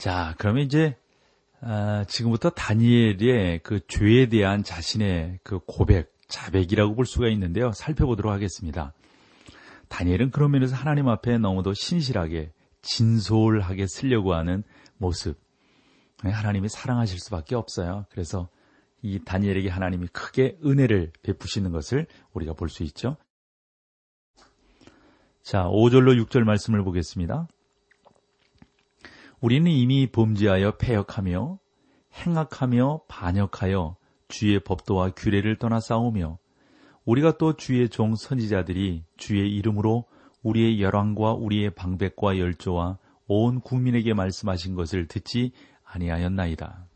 자 그러면 이제 아, 지금부터 다니엘의 그 죄에 대한 자신의 그 고백 자백이라고 볼 수가 있는데요. 살펴보도록 하겠습니다. 다니엘은 그런 면에서 하나님 앞에 너무도 신실하게 진솔하게 쓰려고 하는 모습. 하나님이 사랑하실 수밖에 없어요. 그래서 이 다니엘에게 하나님이 크게 은혜를 베푸시는 것을 우리가 볼 수 있죠. 자, 5절로 6절 말씀을 보겠습니다. 우리는 이미 범죄하여 패역하며 행악하며 반역하여 주의 법도와 규례를 떠나 싸우며 우리가 또 주의 종 선지자들이 주의 이름으로 우리의 열왕과 우리의 방백과 열조와 온 국민에게 말씀하신 것을 듣지 아니하였나이다.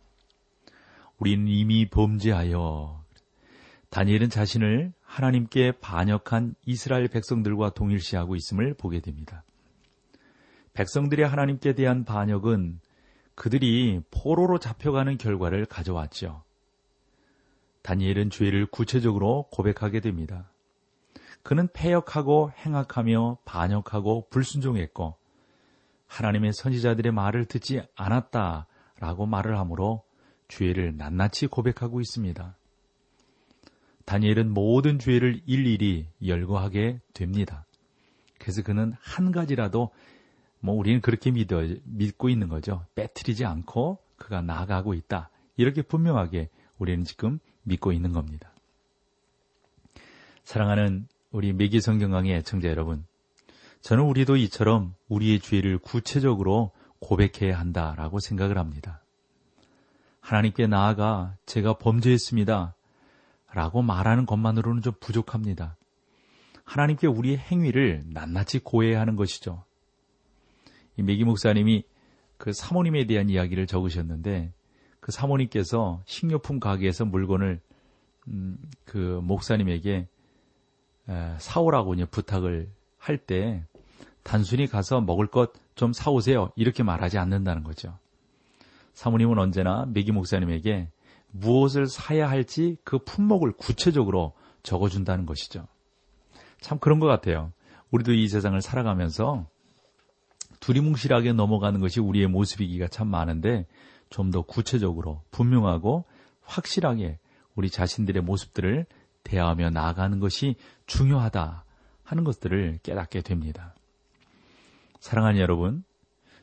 우리는 이미 범죄하여 다니엘은 자신을 하나님께 반역한 이스라엘 백성들과 동일시하고 있음을 보게 됩니다. 백성들의 하나님께 대한 반역은 그들이 포로로 잡혀가는 결과를 가져왔죠. 다니엘은 죄를 구체적으로 고백하게 됩니다. 그는 패역하고 행악하며 반역하고 불순종했고 하나님의 선지자들의 말을 듣지 않았다 라고 말을 하므로 죄를 낱낱이 고백하고 있습니다. 다니엘은 모든 죄를 일일이 열거하게 됩니다. 그래서 그는 한 가지라도 뭐 우리는 그렇게 믿어, 믿고 있는 거죠. 빼뜨리지 않고 그가 나아가고 있다. 이렇게 분명하게 우리는 지금 믿고 있는 겁니다. 사랑하는 우리 매기 성경강의 애청자 여러분, 저는 우리도 이처럼 우리의 죄를 구체적으로 고백해야 한다라고 생각을 합니다. 하나님께 나아가 제가 범죄했습니다. 라고 말하는 것만으로는 좀 부족합니다. 하나님께 우리의 행위를 낱낱이 고해야 하는 것이죠. 이 메기 목사님이 그 사모님에 대한 이야기를 적으셨는데 그 사모님께서 식료품 가게에서 물건을 음, 그 목사님에게 에, 사오라고 부탁을 할 때 단순히 가서 먹을 것 좀 사오세요 이렇게 말하지 않는다는 거죠. 사모님은 언제나 메기 목사님에게 무엇을 사야 할지 그 품목을 구체적으로 적어준다는 것이죠. 참 그런 것 같아요. 우리도 이 세상을 살아가면서 두리뭉실하게 넘어가는 것이 우리의 모습이기가 참 많은데 좀 더 구체적으로 분명하고 확실하게 우리 자신들의 모습들을 대하며 나아가는 것이 중요하다 하는 것들을 깨닫게 됩니다. 사랑하는 여러분,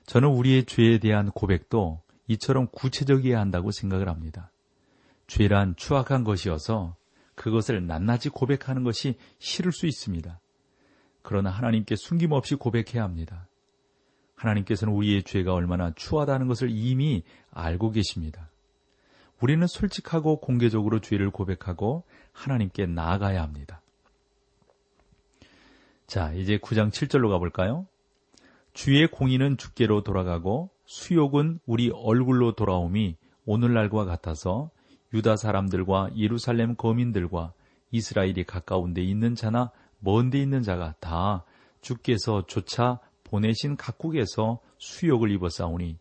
저는 우리의 죄에 대한 고백도 이처럼 구체적이어야 한다고 생각을 합니다. 죄란 추악한 것이어서 그것을 낱낱이 고백하는 것이 싫을 수 있습니다. 그러나 하나님께 숨김없이 고백해야 합니다. 하나님께서는 우리의 죄가 얼마나 추하다는 것을 이미 알고 계십니다. 우리는 솔직하고 공개적으로 죄를 고백하고 하나님께 나아가야 합니다. 자, 이제 9장 7절로 가볼까요? 주의 공의는 주께로 돌아가고 수욕은 우리 얼굴로 돌아옴이 오늘날과 같아서 유다 사람들과 예루살렘 거민들과 이스라엘이 가까운 데 있는 자나 먼 데 있는 자가 다 주께서 조차 보내신 각국에서 수욕을 입었사오니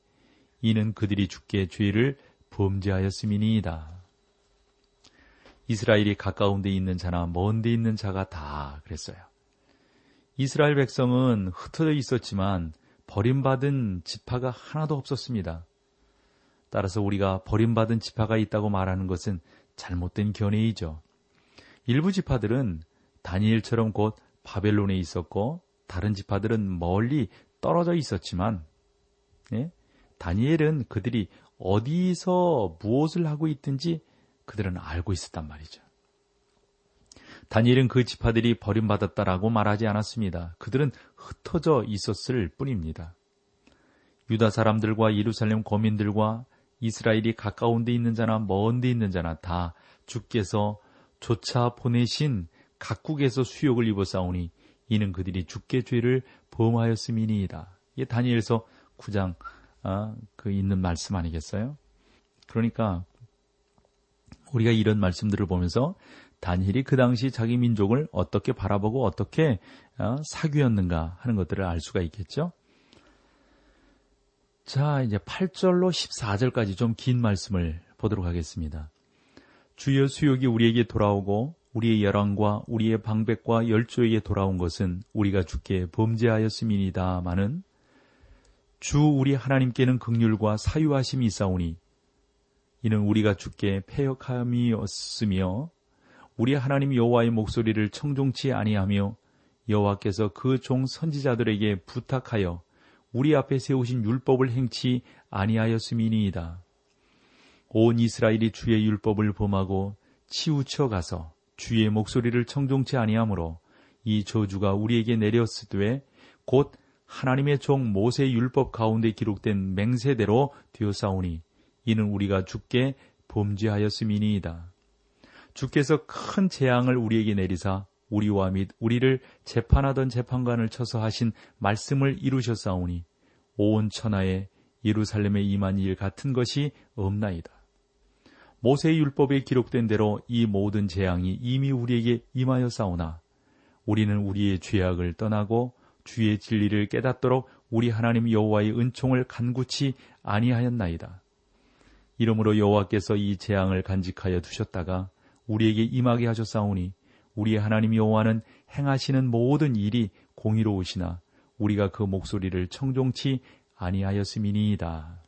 이는 그들이 주께 죄를 범죄하였음이니이다. 이스라엘이 가까운 데 있는 자나 먼 데 있는 자가 다 그랬어요. 이스라엘 백성은 흩어져 있었지만 버림받은 지파가 하나도 없었습니다. 따라서 우리가 버림받은 지파가 있다고 말하는 것은 잘못된 견해이죠. 일부 지파들은 다니엘처럼 곧 바벨론에 있었고 다른 지파들은 멀리 떨어져 있었지만 예? 다니엘은 그들이 어디서 무엇을 하고 있든지 그들은 알고 있었단 말이죠. 다니엘은 그 지파들이 버림받았다라고 말하지 않았습니다. 그들은 흩어져 있었을 뿐입니다. 유다 사람들과 예루살렘 거민들과 이스라엘이 가까운 데 있는 자나 먼 데 있는 자나 다 주께서 조차 보내신 각국에서 수욕을 싸우니 이는 그들이 주께 죄를 범하였음이니이다. 이게 다니엘서 9장 아, 그 있는 말씀 아니겠어요? 그러니까 우리가 이런 말씀들을 보면서 다니엘이 그 당시 자기 민족을 어떻게 바라보고 어떻게 어, 사귀었는가 하는 것들을 알 수가 있겠죠. 자, 이제 8절로 14절까지 좀 긴 말씀을 보도록 하겠습니다. 주여 수욕이 우리에게 돌아오고 우리의 열왕과 우리의 방백과 열조에게 돌아온 것은 우리가 주께 범죄하였음이니다마는 주 우리 하나님께는 극률과 사유하심이 있사오니 이는 우리가 주께 패역함이었으며 우리 하나님 여호와의 목소리를 청종치 아니하며 여호와께서 그 종 선지자들에게 부탁하여 우리 앞에 세우신 율법을 행치 아니하였음이니이다. 온 이스라엘이 주의 율법을 범하고 치우쳐 가서 주의 목소리를 청종치 아니하므로 이 저주가 우리에게 내렸으되 곧 하나님의 종 모세 율법 가운데 기록된 맹세대로 되었사오니 이는 우리가 주께 범죄하였음이니이다. 주께서 큰 재앙을 우리에게 내리사 우리와 및 우리를 재판하던 재판관을 쳐서 하신 말씀을 이루셨사오니 온 천하에 예루살렘에 임한 일 같은 것이 없나이다. 모세의 율법에 기록된 대로 이 모든 재앙이 이미 우리에게 임하였사오나 우리는 우리의 죄악을 떠나고 주의 진리를 깨닫도록 우리 하나님 여호와의 은총을 간구치 아니하였나이다. 이러므로 여호와께서 이 재앙을 간직하여 두셨다가 우리에게 임하게 하셨사오니 우리 하나님 여호와는 행하시는 모든 일이 공의로우시나 우리가 그 목소리를 청종치 아니하였음이니이다.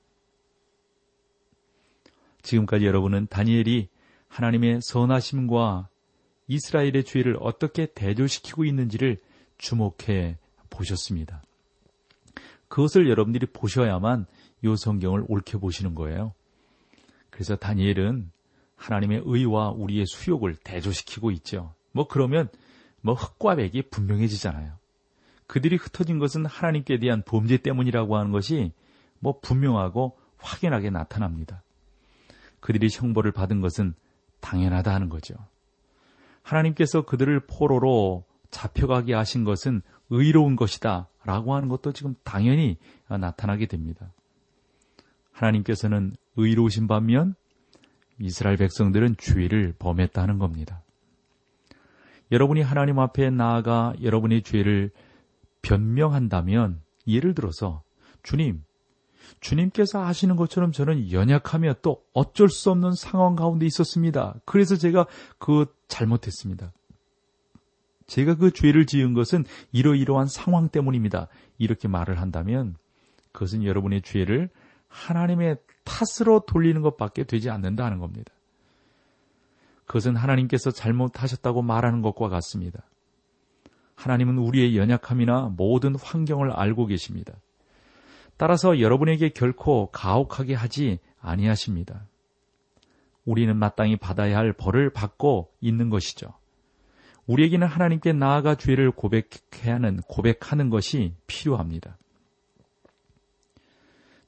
지금까지 여러분은 다니엘이 하나님의 선하심과 이스라엘의 죄를 어떻게 대조시키고 있는지를 주목해 보셨습니다. 그것을 여러분들이 보셔야만 이 성경을 옳게 보시는 거예요. 그래서 다니엘은 하나님의 의와 우리의 수욕을 대조시키고 있죠. 뭐 그러면 뭐 흑과 백이 분명해지잖아요. 그들이 흩어진 것은 하나님께 대한 범죄 때문이라고 하는 것이 뭐 분명하고 확연하게 나타납니다. 그들이 형벌을 받은 것은 당연하다 하는 거죠. 하나님께서 그들을 포로로 잡혀가게 하신 것은 의로운 것이다 라고 하는 것도 지금 당연히 나타나게 됩니다. 하나님께서는 의로우신 반면 이스라엘 백성들은 죄를 범했다는 겁니다. 여러분이 하나님 앞에 나아가 여러분의 죄를 변명한다면 예를 들어서 주님, 주님께서 하시는 것처럼 저는 연약하며 또 어쩔 수 없는 상황 가운데 있었습니다. 그래서 제가 그 잘못했습니다. 제가 그 죄를 지은 것은 이러이러한 상황 때문입니다. 이렇게 말을 한다면 그것은 여러분의 죄를 하나님의 탓으로 돌리는 것밖에 되지 않는다는 겁니다. 그것은 하나님께서 잘못하셨다고 말하는 것과 같습니다. 하나님은 우리의 연약함이나 모든 환경을 알고 계십니다. 따라서 여러분에게 결코 가혹하게 하지 아니하십니다. 우리는 마땅히 받아야 할 벌을 받고 있는 것이죠. 우리에게는 하나님께 나아가 죄를 고백해야 하는 고백하는 것이 필요합니다.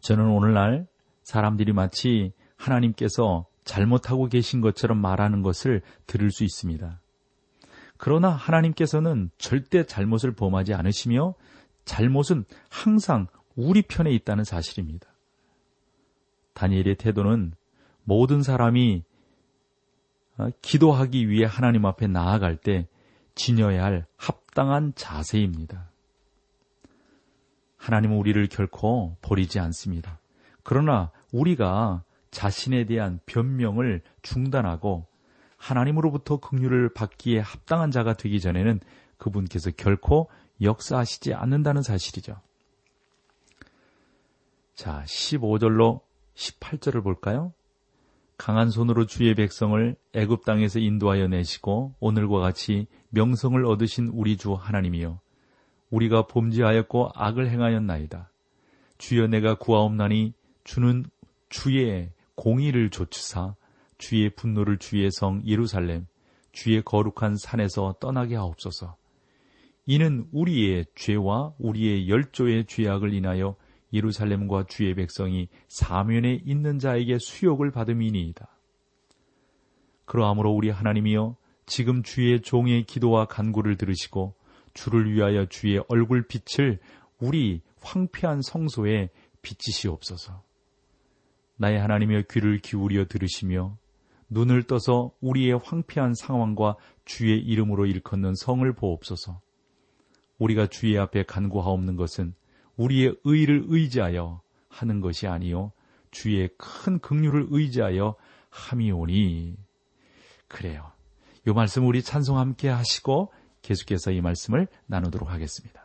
저는 오늘날 사람들이 마치 하나님께서 잘못하고 계신 것처럼 말하는 것을 들을 수 있습니다. 그러나 하나님께서는 절대 잘못을 범하지 않으시며 잘못은 항상 우리 편에 있다는 사실입니다. 다니엘의 태도는 모든 사람이 어, 기도하기 위해 하나님 앞에 나아갈 때 지녀야 할 합당한 자세입니다. 하나님은 우리를 결코 버리지 않습니다. 그러나 우리가 자신에 대한 변명을 중단하고 하나님으로부터 긍휼을 받기에 합당한 자가 되기 전에는 그분께서 결코 역사하시지 않는다는 사실이죠. 자, 15절로 18절을 볼까요? 강한 손으로 주의 백성을 애굽 땅에서 인도하여 내시고 오늘과 같이 명성을 얻으신 우리 주 하나님이여 우리가 범죄하였고 악을 행하였나이다. 주여 내가 구하옵나니 주는 주의 공의를 조치사 주의 분노를 주의 성 예루살렘 주의 거룩한 산에서 떠나게 하옵소서. 이는 우리의 죄와 우리의 열조의 죄악을 인하여 예루살렘과 주의 백성이 사면에 있는 자에게 수욕을 받음이니이다. 그러함으로 우리 하나님이여 지금 주의 종의 기도와 간구를 들으시고 주를 위하여 주의 얼굴 빛을 우리 황폐한 성소에 비치시옵소서. 나의 하나님의 귀를 기울여 들으시며 눈을 떠서 우리의 황폐한 상황과 주의 이름으로 일컫는 성을 보옵소서. 우리가 주의 앞에 간구하옵는 것은 우리의 의를 의지하여 하는 것이 아니요 주의 큰 긍휼을 의지하여 함이오니 그래요. 이 말씀 우리 찬송 함께 하시고 계속해서 이 말씀을 나누도록 하겠습니다.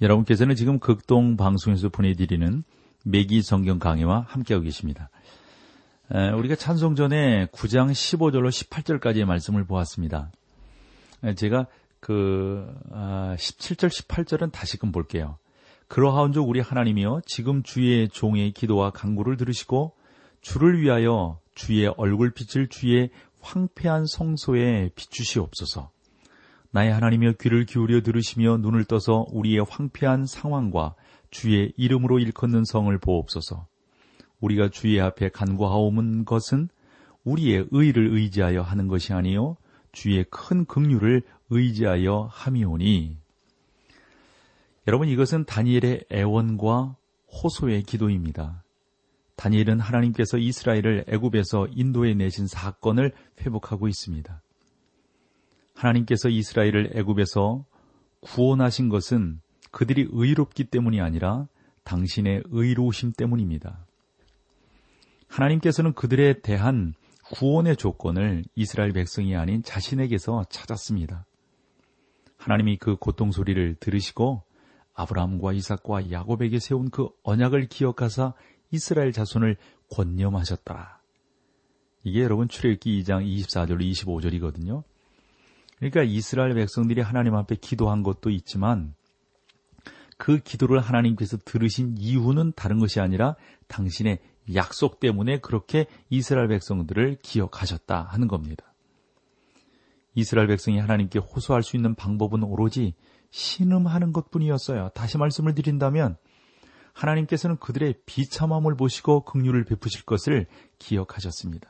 여러분께서는 지금 극동 방송에서 보내드리는 매기 성경 강의와 함께하고 계십니다. 우리가 찬송 전에 9장 15절로 18절까지의 말씀을 보았습니다. 제가 그 17절, 아, 18절은 다시금 볼게요. 그러하온즉 우리 하나님이여 지금 주의 종의 기도와 강구를 들으시고 주를 위하여 주의 얼굴빛을 주의 황폐한 성소에 비추시옵소서. 나의 하나님여 귀를 기울여 들으시며 눈을 떠서 우리의 황폐한 상황과 주의 이름으로 일컫는 성을 보옵소서. 우리가 주의 앞에 간구하오는 것은 우리의 의를 의지하여 하는 것이 아니요 주의 큰 긍휼을 의지하여 함이오니 여러분 이것은 다니엘의 애원과 호소의 기도입니다. 다니엘은 하나님께서 이스라엘을 애굽에서 인도에 내신 사건을 회복하고 있습니다. 하나님께서 이스라엘을 애굽에서 구원하신 것은 그들이 의롭기 때문이 아니라 당신의 의로우심 때문입니다. 하나님께서는 그들에 대한 구원의 조건을 이스라엘 백성이 아닌 자신에게서 찾았습니다. 하나님이 그 고통 소리를 들으시고 아브라함과 이삭과 야곱에게 세운 그 언약을 기억하사 이스라엘 자손을 권념하셨다. 이게 여러분 출애굽기 2장 24절로 25절이거든요. 그러니까 이스라엘 백성들이 하나님 앞에 기도한 것도 있지만 그 기도를 하나님께서 들으신 이유는 다른 것이 아니라 당신의 약속 때문에 그렇게 이스라엘 백성들을 기억하셨다 하는 겁니다. 이스라엘 백성이 하나님께 호소할 수 있는 방법은 오로지 신음하는 것 뿐이었어요. 다시 말씀을 드린다면 하나님께서는 그들의 비참함을 보시고 긍휼을 베푸실 것을 기억하셨습니다.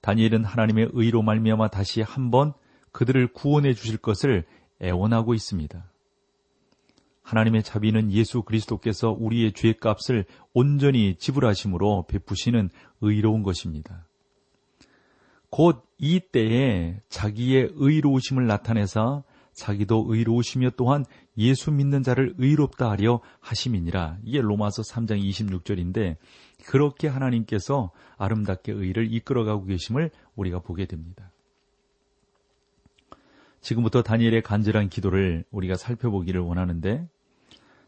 다니엘은 하나님의 의로 말미암아 다시 한번 그들을 구원해 주실 것을 애원하고 있습니다. 하나님의 자비는 예수 그리스도께서 우리의 죄값을 온전히 지불하심으로 베푸시는 의로운 것입니다. 곧 이 때에 자기의 의로우심을 나타내사 자기도 의로우시며 또한 예수 믿는 자를 의롭다 하려 하심이니라. 이게 로마서 3장 26절인데 그렇게 하나님께서 아름답게 의를 이끌어가고 계심을 우리가 보게 됩니다. 지금부터 다니엘의 간절한 기도를 우리가 살펴보기를 원하는데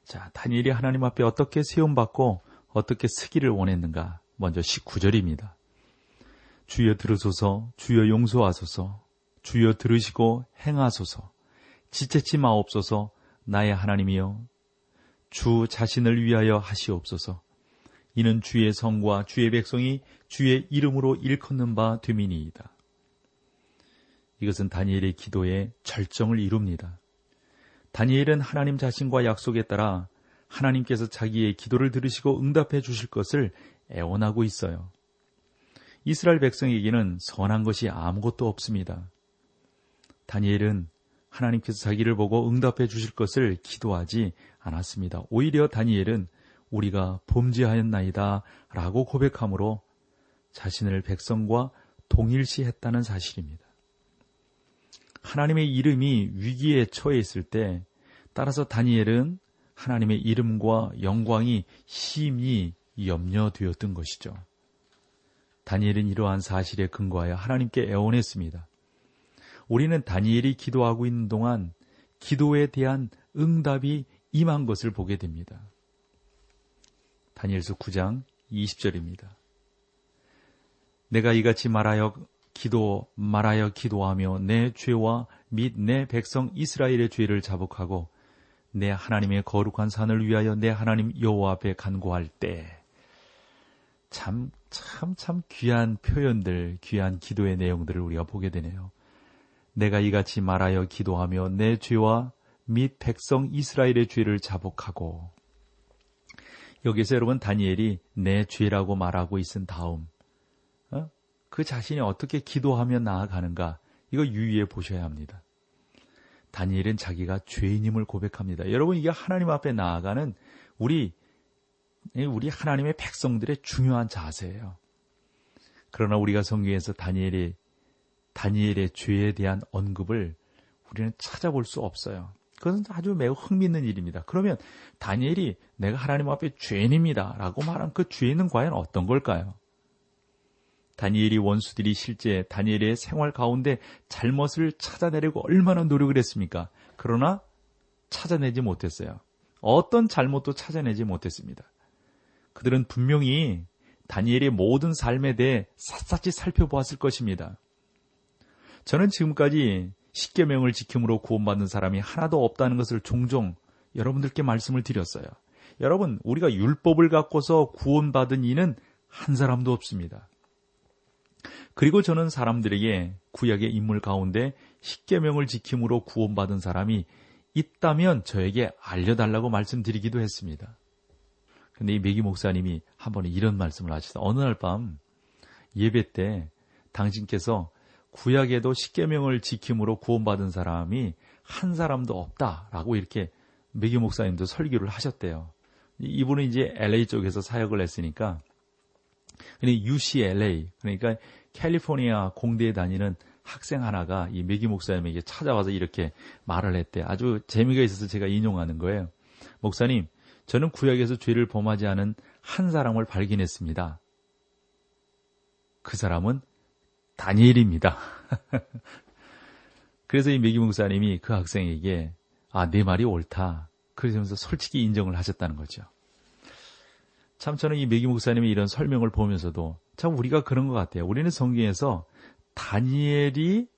자, 다니엘이 하나님 앞에 어떻게 세움 받고 어떻게 쓰기를 원했는가? 먼저 19절입니다. 주여 들으소서, 주여 용서하소서, 주여 들으시고 행하소서, 지체치 마옵소서, 나의 하나님이여, 주 자신을 위하여 하시옵소서. 이는 주의 성과 주의 백성이 주의 이름으로 일컫는 바 되미니이다. 이것은 다니엘의 기도에 절정을 이룹니다. 다니엘은 하나님 자신과 약속에 따라 하나님께서 자기의 기도를 들으시고 응답해 주실 것을 애원하고 있어요. 이스라엘 백성에게는 선한 것이 아무것도 없습니다. 다니엘은 하나님께서 자기를 보고 응답해 주실 것을 기도하지 않았습니다. 오히려 다니엘은 우리가 범죄하였나이다 라고 고백함으로 자신을 백성과 동일시했다는 사실입니다. 하나님의 이름이 위기에 처해 있을 때 따라서 다니엘은 하나님의 이름과 영광이 심히 염려되었던 것이죠. 다니엘은 이러한 사실에 근거하여 하나님께 애원했습니다. 우리는 다니엘이 기도하고 있는 동안 기도에 대한 응답이 임한 것을 보게 됩니다. 다니엘서 9장 20절입니다. 내가 이같이 말하여 기도 말하여 기도하며 내 죄와 및 내 백성 이스라엘의 죄를 자복하고 내 하나님의 거룩한 산을 위하여 내 하나님 여호와 앞에 간구할 때 참 참, 참 귀한 표현들, 귀한 기도의 내용들을 우리가 보게 되네요. 내가 이같이 말하여 기도하며 내 죄와 및 백성 이스라엘의 죄를 자복하고 여기서 여러분 다니엘이 내 죄라고 말하고 있은 다음 어? 그 자신이 어떻게 기도하며 나아가는가 이거 유의해 보셔야 합니다. 다니엘은 자기가 죄인임을 고백합니다. 여러분 이게 하나님 앞에 나아가는 우리 우리 하나님의 백성들의 중요한 자세예요. 그러나 우리가 성경에서 다니엘의 다니엘의 죄에 대한 언급을 우리는 찾아볼 수 없어요. 그것은 아주 매우 흥미있는 일입니다. 그러면 다니엘이 내가 하나님 앞에 죄인입니다. 라고 말한 그 죄는 과연 어떤 걸까요? 다니엘이 원수들이 실제 다니엘의 생활 가운데 잘못을 찾아내려고 얼마나 노력을 했습니까? 그러나 찾아내지 못했어요. 어떤 잘못도 찾아내지 못했습니다. 그들은 분명히 다니엘의 모든 삶에 대해 샅샅이 살펴보았을 것입니다. 저는 지금까지 십계명을 지킴으로 구원받는 사람이 하나도 없다는 것을 종종 여러분들께 말씀을 드렸어요. 여러분, 우리가 율법을 갖고서 구원받은 이는 한 사람도 없습니다. 그리고 저는 사람들에게 구약의 인물 가운데 십계명을 지킴으로 구원받은 사람이 있다면 저에게 알려달라고 말씀드리기도 했습니다. 근데 이 메기 목사님이 한 번에 이런 말씀을 하시다. 어느 날 밤 예배 때 당신께서 구약에도 십계명을 지킴으로 구원받은 사람이 한 사람도 없다라고 이렇게 메기 목사님도 설교를 하셨대요. 이분은 이제 LA 쪽에서 사역을 했으니까 UCLA 그러니까 캘리포니아 공대에 다니는 학생 하나가 이 메기 목사님에게 찾아와서 이렇게 말을 했대. 아주 재미가 있어서 제가 인용하는 거예요. 목사님, 저는 구약에서 죄를 범하지 않은 한 사람을 발견했습니다. 그 사람은 다니엘입니다. 그래서 이 메기 목사님이 그 학생에게 아, 내 말이 옳다. 그러면서 솔직히 인정을 하셨다는 거죠. 참 저는 이 메기 목사님의 이런 설명을 보면서도 참 우리가 그런 것 같아요. 우리는 성경에서 다니엘이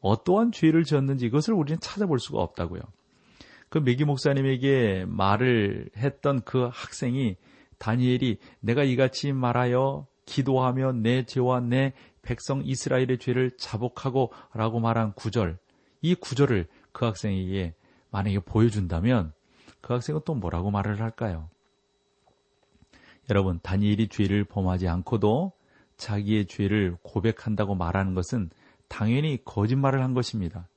어떠한 죄를 지었는지 이것을 우리는 찾아볼 수가 없다고요. 그 메기 목사님에게 말을 했던 그 학생이 다니엘이 내가 이같이 말하여 기도하며 내 죄와 내 백성 이스라엘의 죄를 자복하고 라고 말한 구절, 이 구절을 그 학생에게 만약에 보여준다면 그 학생은 또 뭐라고 말을 할까요? 여러분, 다니엘이 죄를 범하지 않고도 자기의 죄를 고백한다고 말하는 것은 당연히 거짓말을 한 것입니다.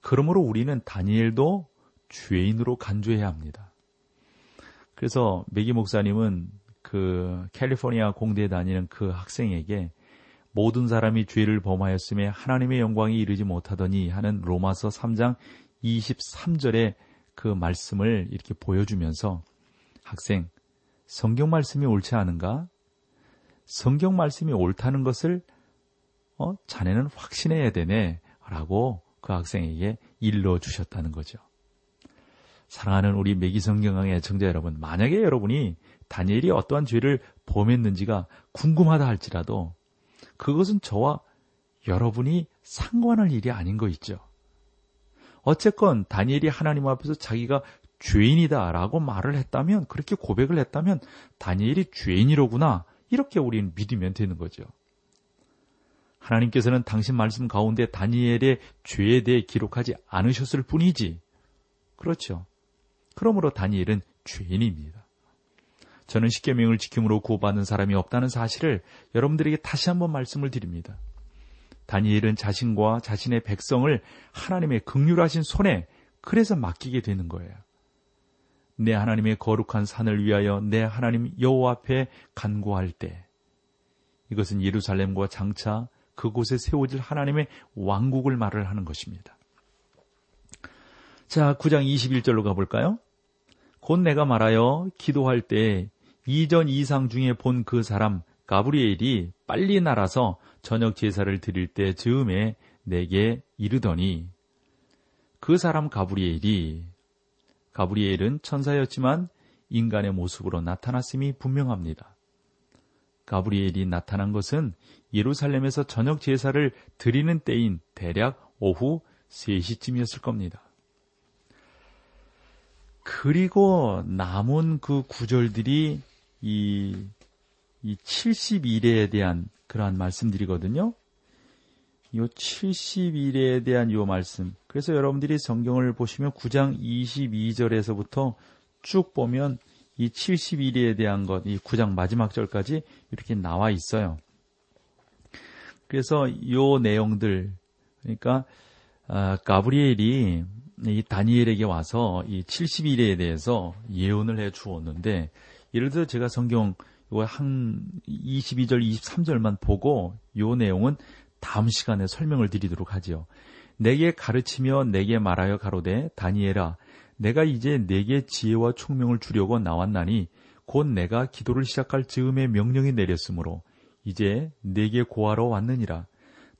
그러므로 우리는 다니엘도 죄인으로 간주해야 합니다. 그래서 메기 목사님은 그 캘리포니아 공대에 다니는 그 학생에게 모든 사람이 죄를 범하였음에 하나님의 영광이 이르지 못하더니 하는 로마서 3장 23절의 그 말씀을 이렇게 보여주면서 학생, 성경 말씀이 옳지 않은가? 성경 말씀이 옳다는 것을 어, 자네는 확신해야 되네. 라고 그 학생에게 일러 주셨다는 거죠. 사랑하는 우리 매기성경강의 청자 여러분, 만약에 여러분이 다니엘이 어떠한 죄를 범했는지가 궁금하다 할지라도 그것은 저와 여러분이 상관할 일이 아닌 거 있죠. 어쨌건 다니엘이 하나님 앞에서 자기가 죄인이다라고 말을 했다면 그렇게 고백을 했다면 다니엘이 죄인이로구나 이렇게 우리는 믿으면 되는 거죠. 하나님께서는 당신 말씀 가운데 다니엘의 죄에 대해 기록하지 않으셨을 뿐이지. 그렇죠. 그러므로 다니엘은 죄인입니다. 저는 십계명을 지킴으로 구원받는 사람이 없다는 사실을 여러분들에게 다시 한번 말씀을 드립니다. 다니엘은 자신과 자신의 백성을 하나님의 극률하신 손에 그래서 맡기게 되는 거예요. 내 하나님의 거룩한 산을 위하여 내 하나님 여호와 앞에 간구할 때 이것은 예루살렘과 장차 그곳에 세워질 하나님의 왕국을 말을 하는 것입니다. 자, 9장 21절로 가볼까요? 곧 내가 말하여 기도할 때 이전 이상 중에 본 그 사람 가브리엘이 빨리 날아서 저녁 제사를 드릴 때 즈음에 내게 이르더니 그 사람 가브리엘이 가브리엘은 천사였지만 인간의 모습으로 나타났음이 분명합니다. 가브리엘이 나타난 것은 예루살렘에서 저녁 제사를 드리는 때인 대략 오후 3시쯤이었을 겁니다. 그리고 남은 그 구절들이 이, 이 70일에 대한 그러한 말씀들이거든요. 이 70일에 대한 이 말씀. 그래서 여러분들이 성경을 보시면 9장 22절에서부터 쭉 보면 이 70일에 대한 것, 이 9장 마지막 절까지 이렇게 나와 있어요. 그래서 이 내용들, 그러니까, 아, 가브리엘이 이 다니엘에게 와서 이 70일에 대해서 예언을 해 주었는데, 예를 들어 제가 성경 한 22절, 23절만 보고 요 내용은 다음 시간에 설명을 드리도록 하지요. 내게 가르치며 내게 말하여 가로되 다니엘아 내가 이제 내게 지혜와 총명을 주려고 나왔나니 곧 내가 기도를 시작할 즈음에 명령이 내렸으므로 이제 내게 고하러 왔느니라.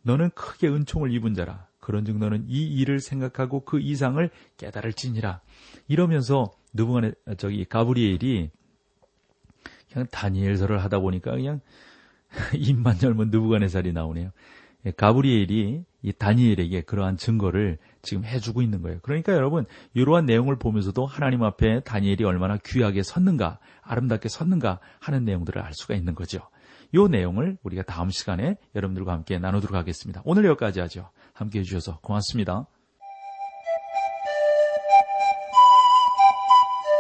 너는 크게 은총을 입은 자라. 그런즉 너는 이 일을 생각하고 그 이상을 깨달을지니라. 이러면서 누부간에 저기 가브리엘이 그냥 다니엘서를 하다 보니까 그냥 입만 열면 느부간의살이 나오네요. 예, 가브리엘이 이 다니엘에게 그러한 증거를 지금 해주고 있는 거예요. 그러니까 여러분 이러한 내용을 보면서도 하나님 앞에 다니엘이 얼마나 귀하게 섰는가, 아름답게 섰는가 하는 내용들을 알 수가 있는 거죠. 이 내용을 우리가 다음 시간에 여러분들과 함께 나누도록 하겠습니다. 오늘 여기까지 하죠. 함께 해주셔서 고맙습니다.